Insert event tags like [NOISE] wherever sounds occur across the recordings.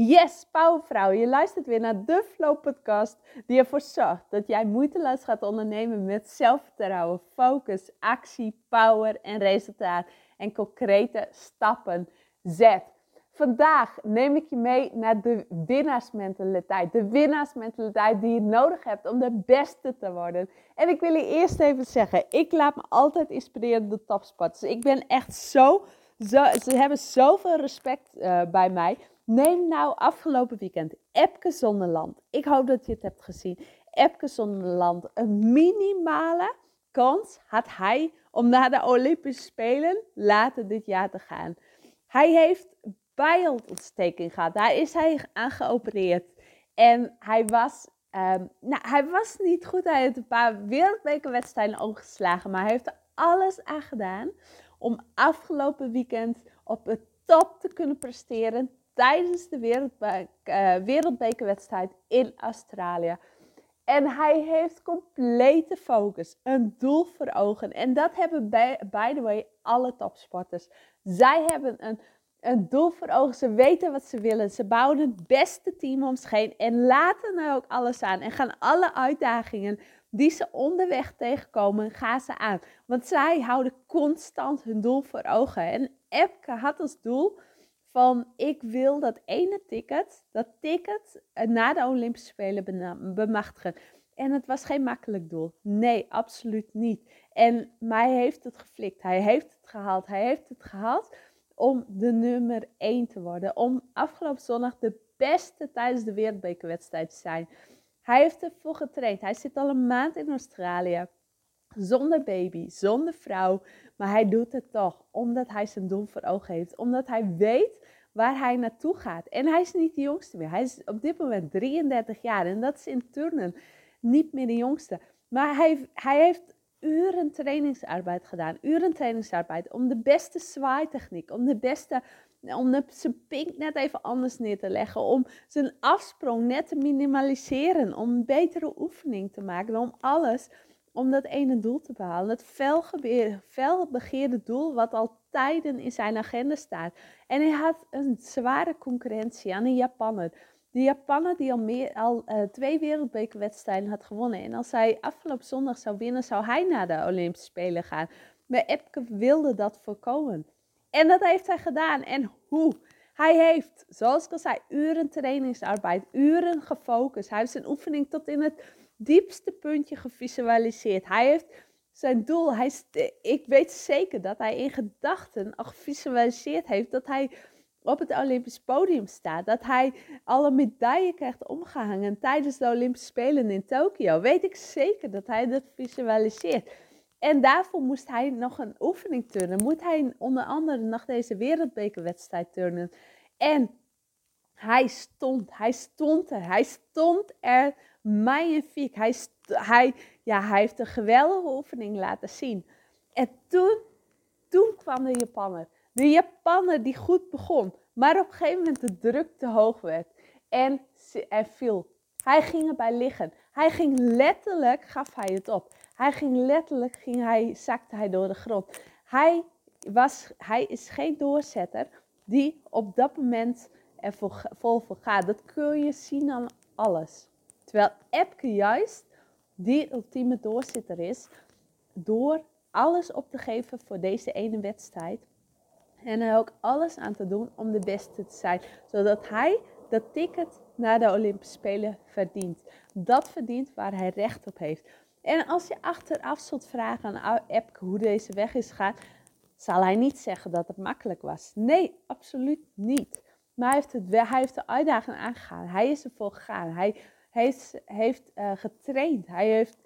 Yes, powervrouw, je luistert weer naar de Flow podcast die ervoor zorgt dat jij moeiteloos gaat ondernemen met zelfvertrouwen, focus, actie, power en resultaat en concrete stappen zet. Vandaag neem ik je mee naar de winnaarsmentaliteit. De winnaarsmentaliteit die je nodig hebt om de beste te worden. En ik wil je eerst even zeggen, ik laat me altijd inspireren door topsporters. Ik ben echt zo, ze hebben zoveel respect uh, bij mij. Neem nou afgelopen weekend Epke Zonderland. Ik hoop dat je het hebt gezien. Epke Zonderland, een minimale kans had hij om naar de Olympische Spelen later dit jaar te gaan. Hij heeft bijontsteking gehad. Daar is hij aan geopereerd. En hij was, um, nou, hij was niet goed. Hij heeft een paar wereldbekerwedstrijden overgeslagen. Maar hij heeft er alles aan gedaan om afgelopen weekend op het top te kunnen presteren tijdens de uh, wereldbekerwedstrijd in Australië. En hij heeft complete focus, een doel voor ogen. En dat hebben, by, the way, alle topsporters. Zij hebben een, een doel voor ogen. Ze weten wat ze willen. Ze bouwen het beste team om zich heen. En laten er ook alles aan. En gaan alle uitdagingen die ze onderweg tegenkomen, gaan ze aan. Want zij houden constant hun doel voor ogen. En Epke had als doel van ik wil dat ene ticket, dat ticket eh, na de Olympische Spelen bemachtigen. En het was geen makkelijk doel. Nee, absoluut niet. En hij heeft het geflikt. Hij heeft het gehaald. Hij heeft het gehaald om de nummer 1 te worden. Om afgelopen zondag de beste tijdens de wereldbekerwedstrijd te zijn. Hij heeft ervoor getraind. Hij zit al een maand in Australië. Zonder baby, zonder vrouw. Maar hij doet het toch, omdat hij zijn doel voor ogen heeft. Omdat hij weet waar hij naartoe gaat. En hij is niet de jongste meer. Hij is op dit moment 33 jaar. En dat is in turnen niet meer de jongste. Maar hij, hij heeft uren trainingsarbeid gedaan. Uren trainingsarbeid om de beste zwaaitechniek, om de beste om zijn pink net even anders neer te leggen, om zijn afsprong net te minimaliseren, om een betere oefening te maken, om alles om dat ene doel te behalen. Het felbegeerde doel wat al tijden in zijn agenda staat. En hij had een zware concurrentie aan de Japaner. De Japaner die al, meer, al uh, twee wereldbekerwedstrijden had gewonnen. En als hij afgelopen zondag zou winnen, zou hij naar de Olympische Spelen gaan. Maar Epke wilde dat voorkomen. En dat heeft hij gedaan. En hoe? Hij heeft, zoals ik al zei, uren trainingsarbeid, uren gefocust. Hij heeft zijn oefening tot in het diepste puntje gevisualiseerd. Hij heeft zijn doel, hij, ik weet zeker dat hij in gedachten al gevisualiseerd heeft dat hij op het Olympisch podium staat. Dat hij alle medailles krijgt omgehangen tijdens de Olympische Spelen in Tokio. Weet ik zeker dat hij dat visualiseert. En daarvoor moest hij nog een oefening turnen. Moet hij onder andere nog deze wereldbekerwedstrijd turnen. En hij stond, hij stond er, hij stond er magnifiek. Hij, hij, ja, hij heeft een geweldige oefening laten zien. En toen, toen kwam de Japanner. De Japanner die goed begon, maar op een gegeven moment de druk te hoog werd. En er viel. Hij ging erbij liggen. Hij ging letterlijk, gaf hij het op. Hij ging letterlijk, ging hij, zakte hij door de grond. Hij, was, hij is geen doorzetter die op dat moment vol, vol voor gaat. Dat kun je zien aan alles. Terwijl Epke juist die ultieme doorzitter is door alles op te geven voor deze ene wedstrijd. En er ook alles aan te doen om de beste te zijn. Zodat hij dat ticket naar de Olympische Spelen verdient. Dat verdient waar hij recht op heeft. En als je achteraf zult vragen aan Epke hoe deze weg is gegaan, zal hij niet zeggen dat het makkelijk was. Nee, absoluut niet. Maar hij heeft, het, hij heeft de uitdaging aangegaan. Hij is ervoor gegaan. Hij heeft, heeft uh, getraind. Hij heeft,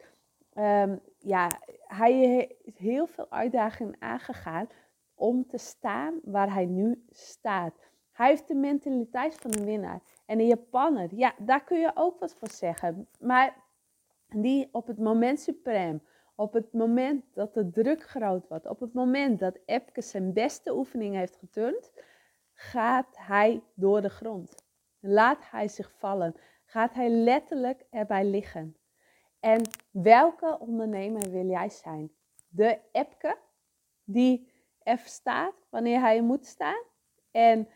um, ja, hij heeft heel veel uitdagingen aangegaan om te staan waar hij nu staat. Hij heeft de mentaliteit van een winnaar. En de Japaner, ja, daar kun je ook wat voor zeggen. Maar die op het moment suprem, op het moment dat de druk groot wordt, op het moment dat Epke zijn beste oefening heeft geturnd, gaat hij door de grond. Laat hij zich vallen gaat hij letterlijk erbij liggen. En welke ondernemer wil jij zijn? De Epke, die er staat wanneer hij moet staan en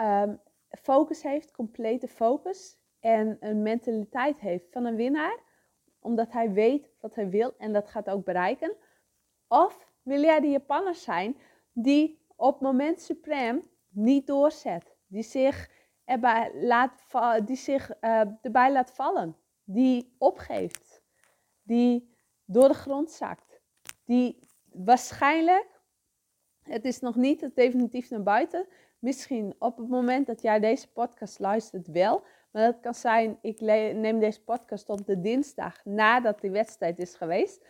um, focus heeft, complete focus en een mentaliteit heeft van een winnaar, omdat hij weet wat hij wil en dat gaat ook bereiken? Of wil jij die Japanner zijn die op moment suprem niet doorzet, die zich, erbij laat, die zich uh, erbij laat vallen, die opgeeft, die door de grond zakt, die waarschijnlijk, het is nog niet definitief naar buiten, misschien op het moment dat jij deze podcast luistert wel, maar dat kan zijn, ik neem deze podcast op de dinsdag nadat die wedstrijd is geweest.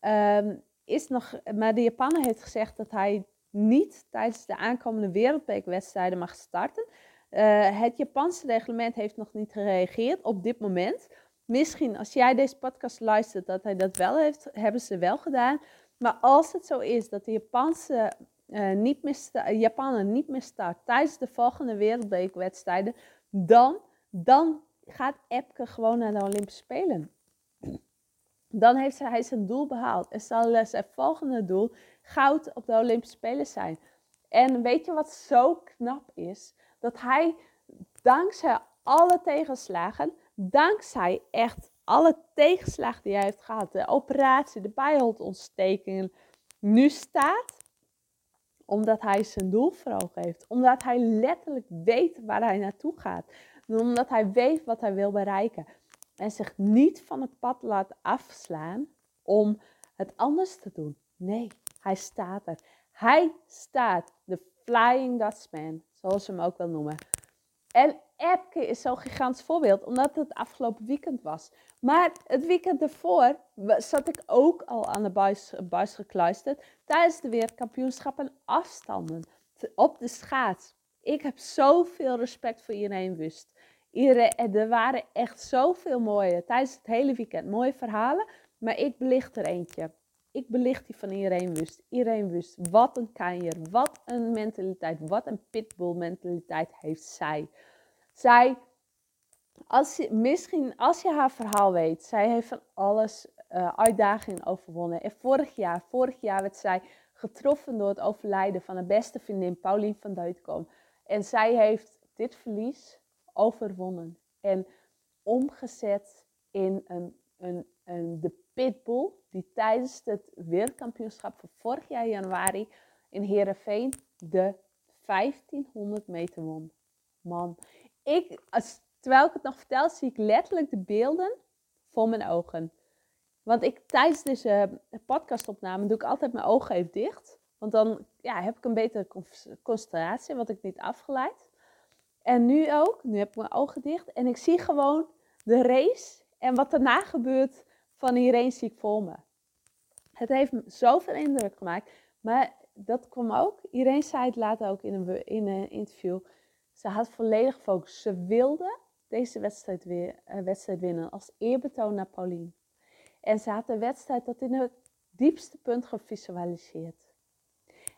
Um, is nog, maar de Japaner heeft gezegd dat hij niet tijdens de aankomende wereldbekerwedstrijden mag starten. Uh, het Japanse reglement heeft nog niet gereageerd op dit moment. Misschien als jij deze podcast luistert dat hij dat wel heeft, hebben ze wel gedaan. Maar als het zo is dat de Japanse uh, niet meer Japaner niet meer start tijdens de volgende wereldbekerwedstrijden, dan, dan gaat Epke gewoon naar de Olympische Spelen. Dan heeft hij zijn doel behaald en zal zijn volgende doel goud op de Olympische Spelen zijn. En weet je wat zo knap is? Dat hij dankzij alle tegenslagen, dankzij echt alle tegenslagen die hij heeft gehad, de operatie, de bijholtontstekingen, nu staat omdat hij zijn doel voor ogen heeft. Omdat hij letterlijk weet waar hij naartoe gaat. Omdat hij weet wat hij wil bereiken. En zich niet van het pad laat afslaan om het anders te doen. Nee, hij staat er. Hij staat, de Flying Dutchman, zoals ze hem ook wel noemen. En Epke is zo'n gigantisch voorbeeld, omdat het afgelopen weekend was. Maar het weekend ervoor zat ik ook al aan de buis, gekluisterd tijdens de wereldkampioenschappen afstanden op de schaats. Ik heb zoveel respect voor iedereen wust. Er waren echt zoveel mooie, tijdens het hele weekend, mooie verhalen. Maar ik belicht er eentje. Ik belicht die van iedereen wust. Iedereen wust. Wat een kanjer, wat een mentaliteit, wat een pitbull mentaliteit heeft zij. Zij, als je, misschien als je haar verhaal weet, zij heeft van alles uh, uitdagingen overwonnen. En vorig jaar, vorig jaar werd zij getroffen door het overlijden van haar beste vriendin Pauline van Deutkom. En zij heeft dit verlies overwonnen en omgezet in een, een, een, de pitbull die tijdens het wereldkampioenschap van vorig jaar januari in Heerenveen de 1500 meter won. Man, ik, als, terwijl ik het nog vertel, zie ik letterlijk de beelden voor mijn ogen. Want ik, tijdens deze podcastopname doe ik altijd mijn ogen even dicht. Want dan ja, heb ik een betere concentratie, wat ik niet afgeleid. En nu ook, nu heb ik mijn ogen dicht en ik zie gewoon de race en wat daarna gebeurt van iedereen zie voor me. Het heeft me zoveel indruk gemaakt, maar dat kwam ook. Iedereen zei het later ook in een, in een interview. Ze had volledig focus. Ze wilde deze wedstrijd, weer, uh, wedstrijd winnen als eerbetoon naar Pauline. En ze had de wedstrijd tot in het diepste punt gevisualiseerd.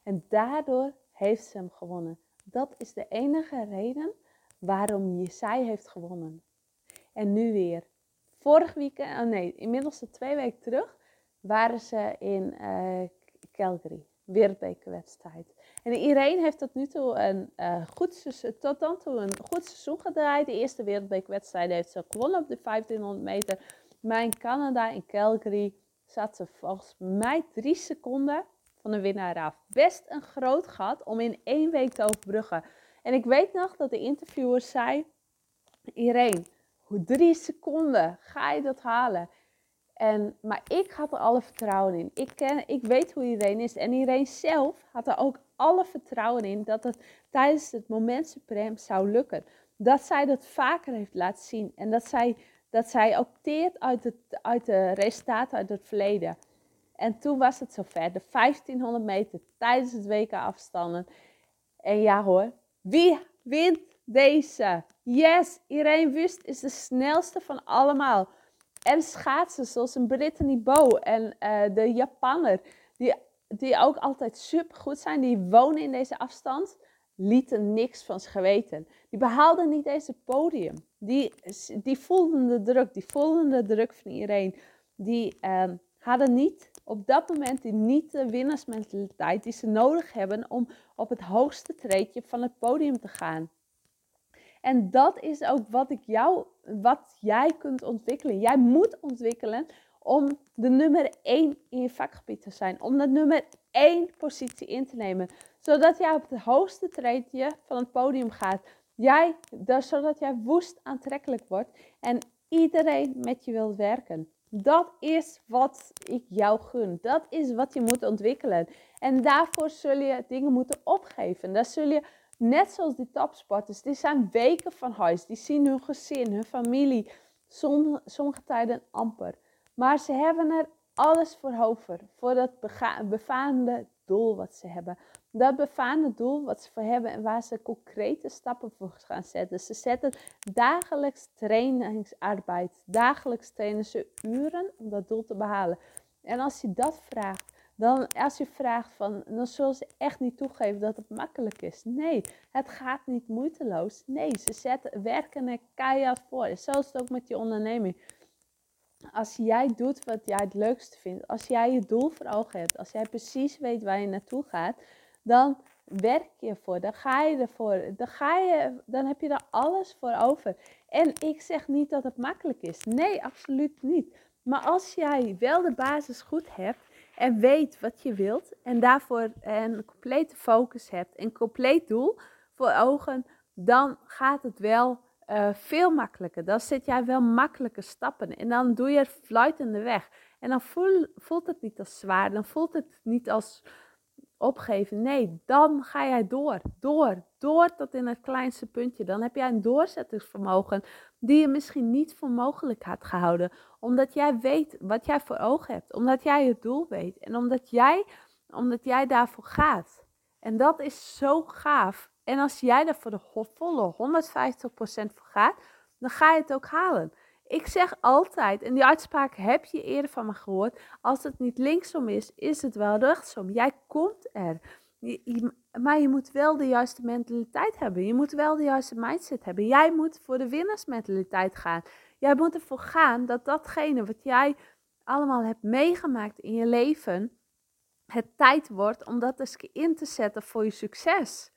En daardoor heeft ze hem gewonnen. Dat is de enige reden waarom zij heeft gewonnen. En nu weer. Vorig weekend, oh nee, inmiddels twee weken terug, waren ze in uh, Calgary. Wereldbekerwedstrijd. En iedereen heeft tot nu toe een, uh, goed, tot dan toe een goed seizoen gedraaid. De eerste wereldbekerwedstrijd heeft ze gewonnen op de 1500 meter. Maar in Canada, in Calgary, zat ze volgens mij drie seconden van de winnaar af. Best een groot gat om in één week te overbruggen. En ik weet nog dat de interviewer zei: Irene, drie seconden ga je dat halen? En, maar ik had er alle vertrouwen in. Ik, ken, ik weet hoe iedereen is. En iedereen zelf had er ook alle vertrouwen in dat het tijdens het moment suprem zou lukken. Dat zij dat vaker heeft laten zien. En dat zij, dat zij opteert uit, het, uit de resultaten uit het verleden. En toen was het zover. De 1500 meter tijdens het WK afstanden. En ja hoor, wie wint deze? Yes, Irene Wust is de snelste van allemaal. En schaatsen zoals een Brittany Bow en uh, de Japanner, die, die ook altijd super goed zijn, die wonen in deze afstand, lieten niks van zich weten. Die behaalden niet deze podium. Die, die voelden de druk, die voelden de druk van iedereen. Die uh, hadden niet op dat moment niet de winnaarsmentaliteit die ze nodig hebben om op het hoogste treedje van het podium te gaan. En dat is ook wat ik jou, wat jij kunt ontwikkelen. Jij moet ontwikkelen om de nummer 1 in je vakgebied te zijn. Om de nummer 1 positie in te nemen. Zodat jij op het hoogste treedje van het podium gaat. Jij, dus, zodat jij woest aantrekkelijk wordt. En iedereen met je wil werken. Dat is wat ik jou gun. Dat is wat je moet ontwikkelen. En daarvoor zul je dingen moeten opgeven. Daar zul je, net zoals die topsporters, die zijn weken van huis. Die zien hun gezin, hun familie, sommige tijden amper. Maar ze hebben er alles voor over. Voor dat befaamde doel wat ze hebben. Dat befaamde doel wat ze voor hebben en waar ze concrete stappen voor gaan zetten. Ze zetten dagelijks trainingsarbeid. Dagelijks trainen ze uren om dat doel te behalen. En als je dat vraagt, dan als je vraagt van, dan zullen ze echt niet toegeven dat het makkelijk is. Nee, het gaat niet moeiteloos. Nee, ze zetten, werken er keihard voor. Het ook met je onderneming als jij doet wat jij het leukste vindt, als jij je doel voor ogen hebt, als jij precies weet waar je naartoe gaat, dan werk je ervoor, dan ga je ervoor, dan, ga je, dan heb je er alles voor over. En ik zeg niet dat het makkelijk is, nee, absoluut niet. Maar als jij wel de basis goed hebt en weet wat je wilt en daarvoor een complete focus hebt, een compleet doel voor ogen, dan gaat het wel uh, veel makkelijker. Dan zet jij wel makkelijke stappen en dan doe je het fluitende weg. En dan voel, voelt het niet als zwaar, dan voelt het niet als opgeven. Nee, dan ga jij door, door, door tot in het kleinste puntje. Dan heb jij een doorzettingsvermogen die je misschien niet voor mogelijk had gehouden. Omdat jij weet wat jij voor ogen hebt, omdat jij je doel weet en omdat jij, omdat jij daarvoor gaat. En dat is zo gaaf. En als jij er voor de volle 150% voor gaat, dan ga je het ook halen. Ik zeg altijd, en die uitspraak heb je eerder van me gehoord, als het niet linksom is, is het wel rechtsom. Jij komt er. maar je moet wel de juiste mentaliteit hebben. Je moet wel de juiste mindset hebben. Jij moet voor de winnersmentaliteit gaan. Jij moet ervoor gaan dat datgene wat jij allemaal hebt meegemaakt in je leven, het tijd wordt om dat eens in te zetten voor je succes.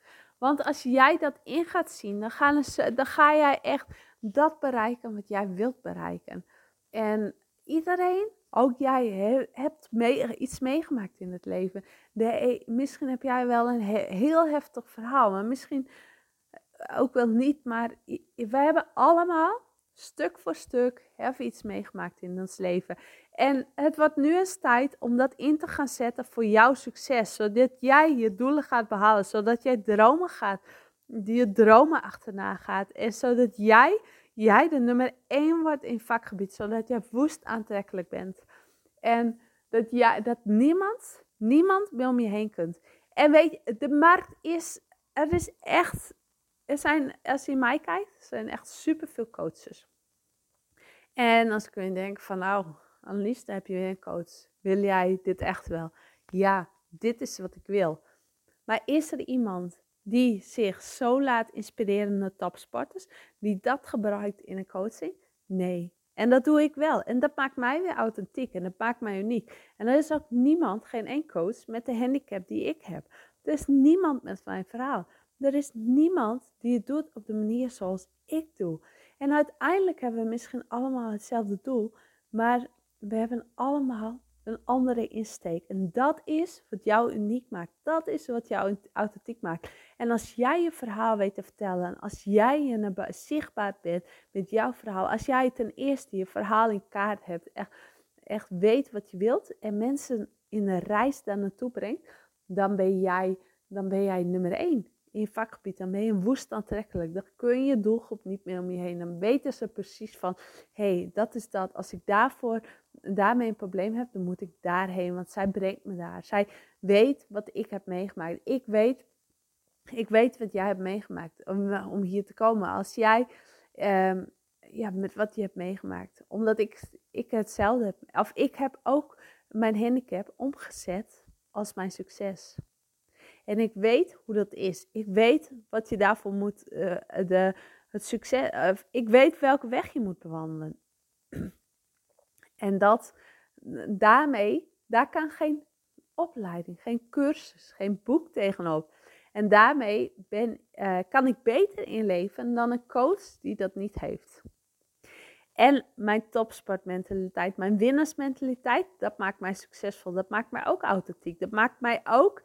Want als jij dat in gaat zien, dan, gaan dan ga jij echt dat bereiken wat jij wilt bereiken. En iedereen, ook jij, hebt iets meegemaakt in het leven. De, e, misschien heb jij wel een heel heftig verhaal, maar misschien eh, ook wel niet. Maar wij hebben allemaal stuk voor stuk even iets meegemaakt in ons leven. En het wordt nu eens tijd om dat in te gaan zetten voor jouw succes. Zodat jij je doelen gaat behalen. Zodat jij dromen gaat. Die je dromen achterna gaat. En zodat jij, jij de nummer één wordt in vakgebied. Zodat jij woest aantrekkelijk bent. En dat, jij, dat niemand, niemand meer om je heen kunt. En weet de markt is, er is echt, er zijn, als je mij kijkt, zijn echt superveel coaches. En als ik weer denk van nou, Annelies, daar heb je weer een coach. Wil jij dit echt wel? Ja, dit is wat ik wil. Maar is er iemand die zich zo laat inspireren door topsporters, die dat gebruikt in een coaching? Nee. En dat doe ik wel. En dat maakt mij weer authentiek en dat maakt mij uniek. En er is ook niemand, geen één coach met de handicap die ik heb. Er is niemand met mijn verhaal. Er is niemand die het doet op de manier zoals ik doe. En uiteindelijk hebben we misschien allemaal hetzelfde doel, maar we hebben allemaal een andere insteek. En dat is wat jou uniek maakt. Dat is wat jou authentiek maakt. En als jij je verhaal weet te vertellen, als jij je zichtbaar bent met jouw verhaal, als jij ten eerste je verhaal in kaart hebt, echt, echt weet wat je wilt en mensen in een reis daar naartoe brengt, dan ben jij, dan ben jij nummer één in je vakgebied, dan ben je woest aantrekkelijk. Dan kun je doelgroep niet meer om je heen. Dan weten ze precies van, hé, hey, dat is dat. Als ik daarvoor, daarmee een probleem heb, dan moet ik daarheen, want zij brengt me daar. Zij weet wat ik heb meegemaakt. Ik weet, ik weet wat jij hebt meegemaakt om, om hier te komen. Als jij, ehm, ja, met wat je hebt meegemaakt. Omdat ik, ik hetzelfde heb, of ik heb ook mijn handicap omgezet als mijn succes. En ik weet hoe dat is. Ik weet wat je daarvoor moet, uh, de, het succes, ik weet welke weg je moet bewandelen. [CLEARS THROAT] en dat, daarmee, daar kan geen opleiding, geen cursus, geen boek tegenop. En daarmee ben, uh, kan ik beter inleven dan een coach die dat niet heeft. En mijn topsportmentaliteit, mijn winnersmentaliteit, dat maakt mij succesvol. Dat maakt mij ook authentiek. Dat maakt mij ook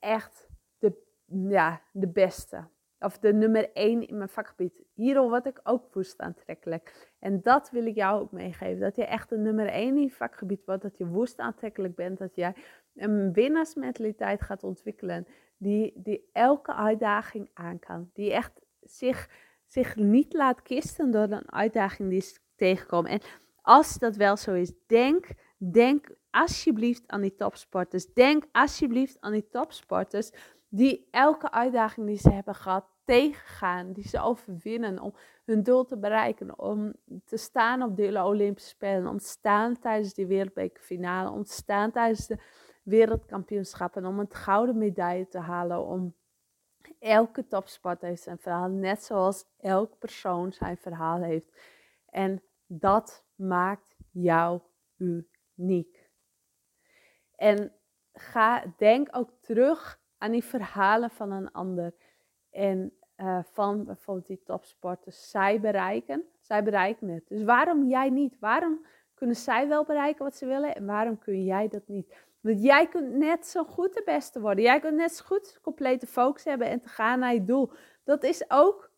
echt de, ja, de beste. Of de nummer één in mijn vakgebied. Hierdoor word ik ook woest aantrekkelijk. En dat wil ik jou ook meegeven. Dat je echt de nummer één in je vakgebied wordt. Dat je woest aantrekkelijk bent. Dat jij een winnaarsmentaliteit gaat ontwikkelen. Die, die elke uitdaging aan kan. Die echt zich, zich niet laat kisten door een uitdaging die is tegenkomen. En als dat wel zo is, denk, denk alsjeblieft aan die topsporters. Denk alsjeblieft aan die topsporters die elke uitdaging die ze hebben gehad tegengaan, die ze overwinnen om hun doel te bereiken, om te staan op de Olympische Spelen, om te staan tijdens die wereldbekerfinale, om te staan tijdens de wereldkampioenschappen, om een gouden medaille te halen, om elke topsporter heeft zijn verhaal, net zoals elk persoon zijn verhaal heeft. En dat maakt jou uniek. En ga, denk ook terug aan die verhalen van een ander. En uh, van bijvoorbeeld die topsporters. Zij bereiken, zij bereiken het. Dus waarom jij niet? Waarom kunnen zij wel bereiken wat ze willen en waarom kun jij dat niet? Want jij kunt net zo goed de beste worden. Jij kunt net zo goed complete focus hebben en te gaan naar je doel. Dat is ook,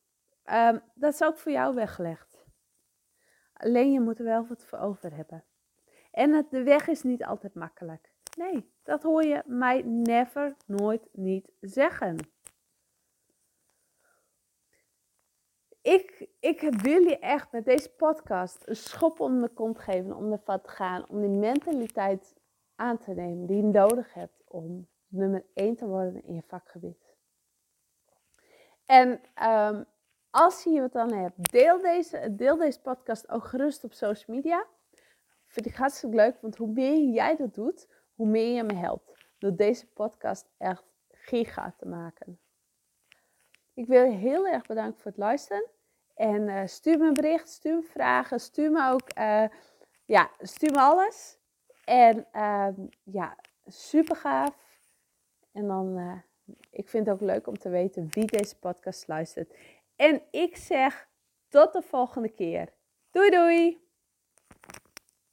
um, dat is ook voor jou weggelegd. Alleen je moet er wel wat voor over hebben. En de weg is niet altijd makkelijk. Nee, dat hoor je mij never, nooit, niet zeggen. ik, ik wil je echt met deze podcast een schop onder de kont geven om ervan te gaan. Om die mentaliteit aan te nemen die je nodig hebt om nummer 1 te worden in je vakgebied. En um, als je het dan hebt, deel deze, deel deze podcast ook gerust op social media. Vind ik hartstikke leuk, want hoe meer jij dat doet, hoe meer je me helpt. Door deze podcast echt giga te maken. Ik wil je heel erg bedanken voor het luisteren. En uh, stuur me een bericht, stuur me vragen, stuur me ook, uh, ja, stuur me alles. En uh, ja, super gaaf. En dan, uh, ik vind het ook leuk om te weten wie deze podcast luistert. En ik zeg tot de volgende keer. Doei doei!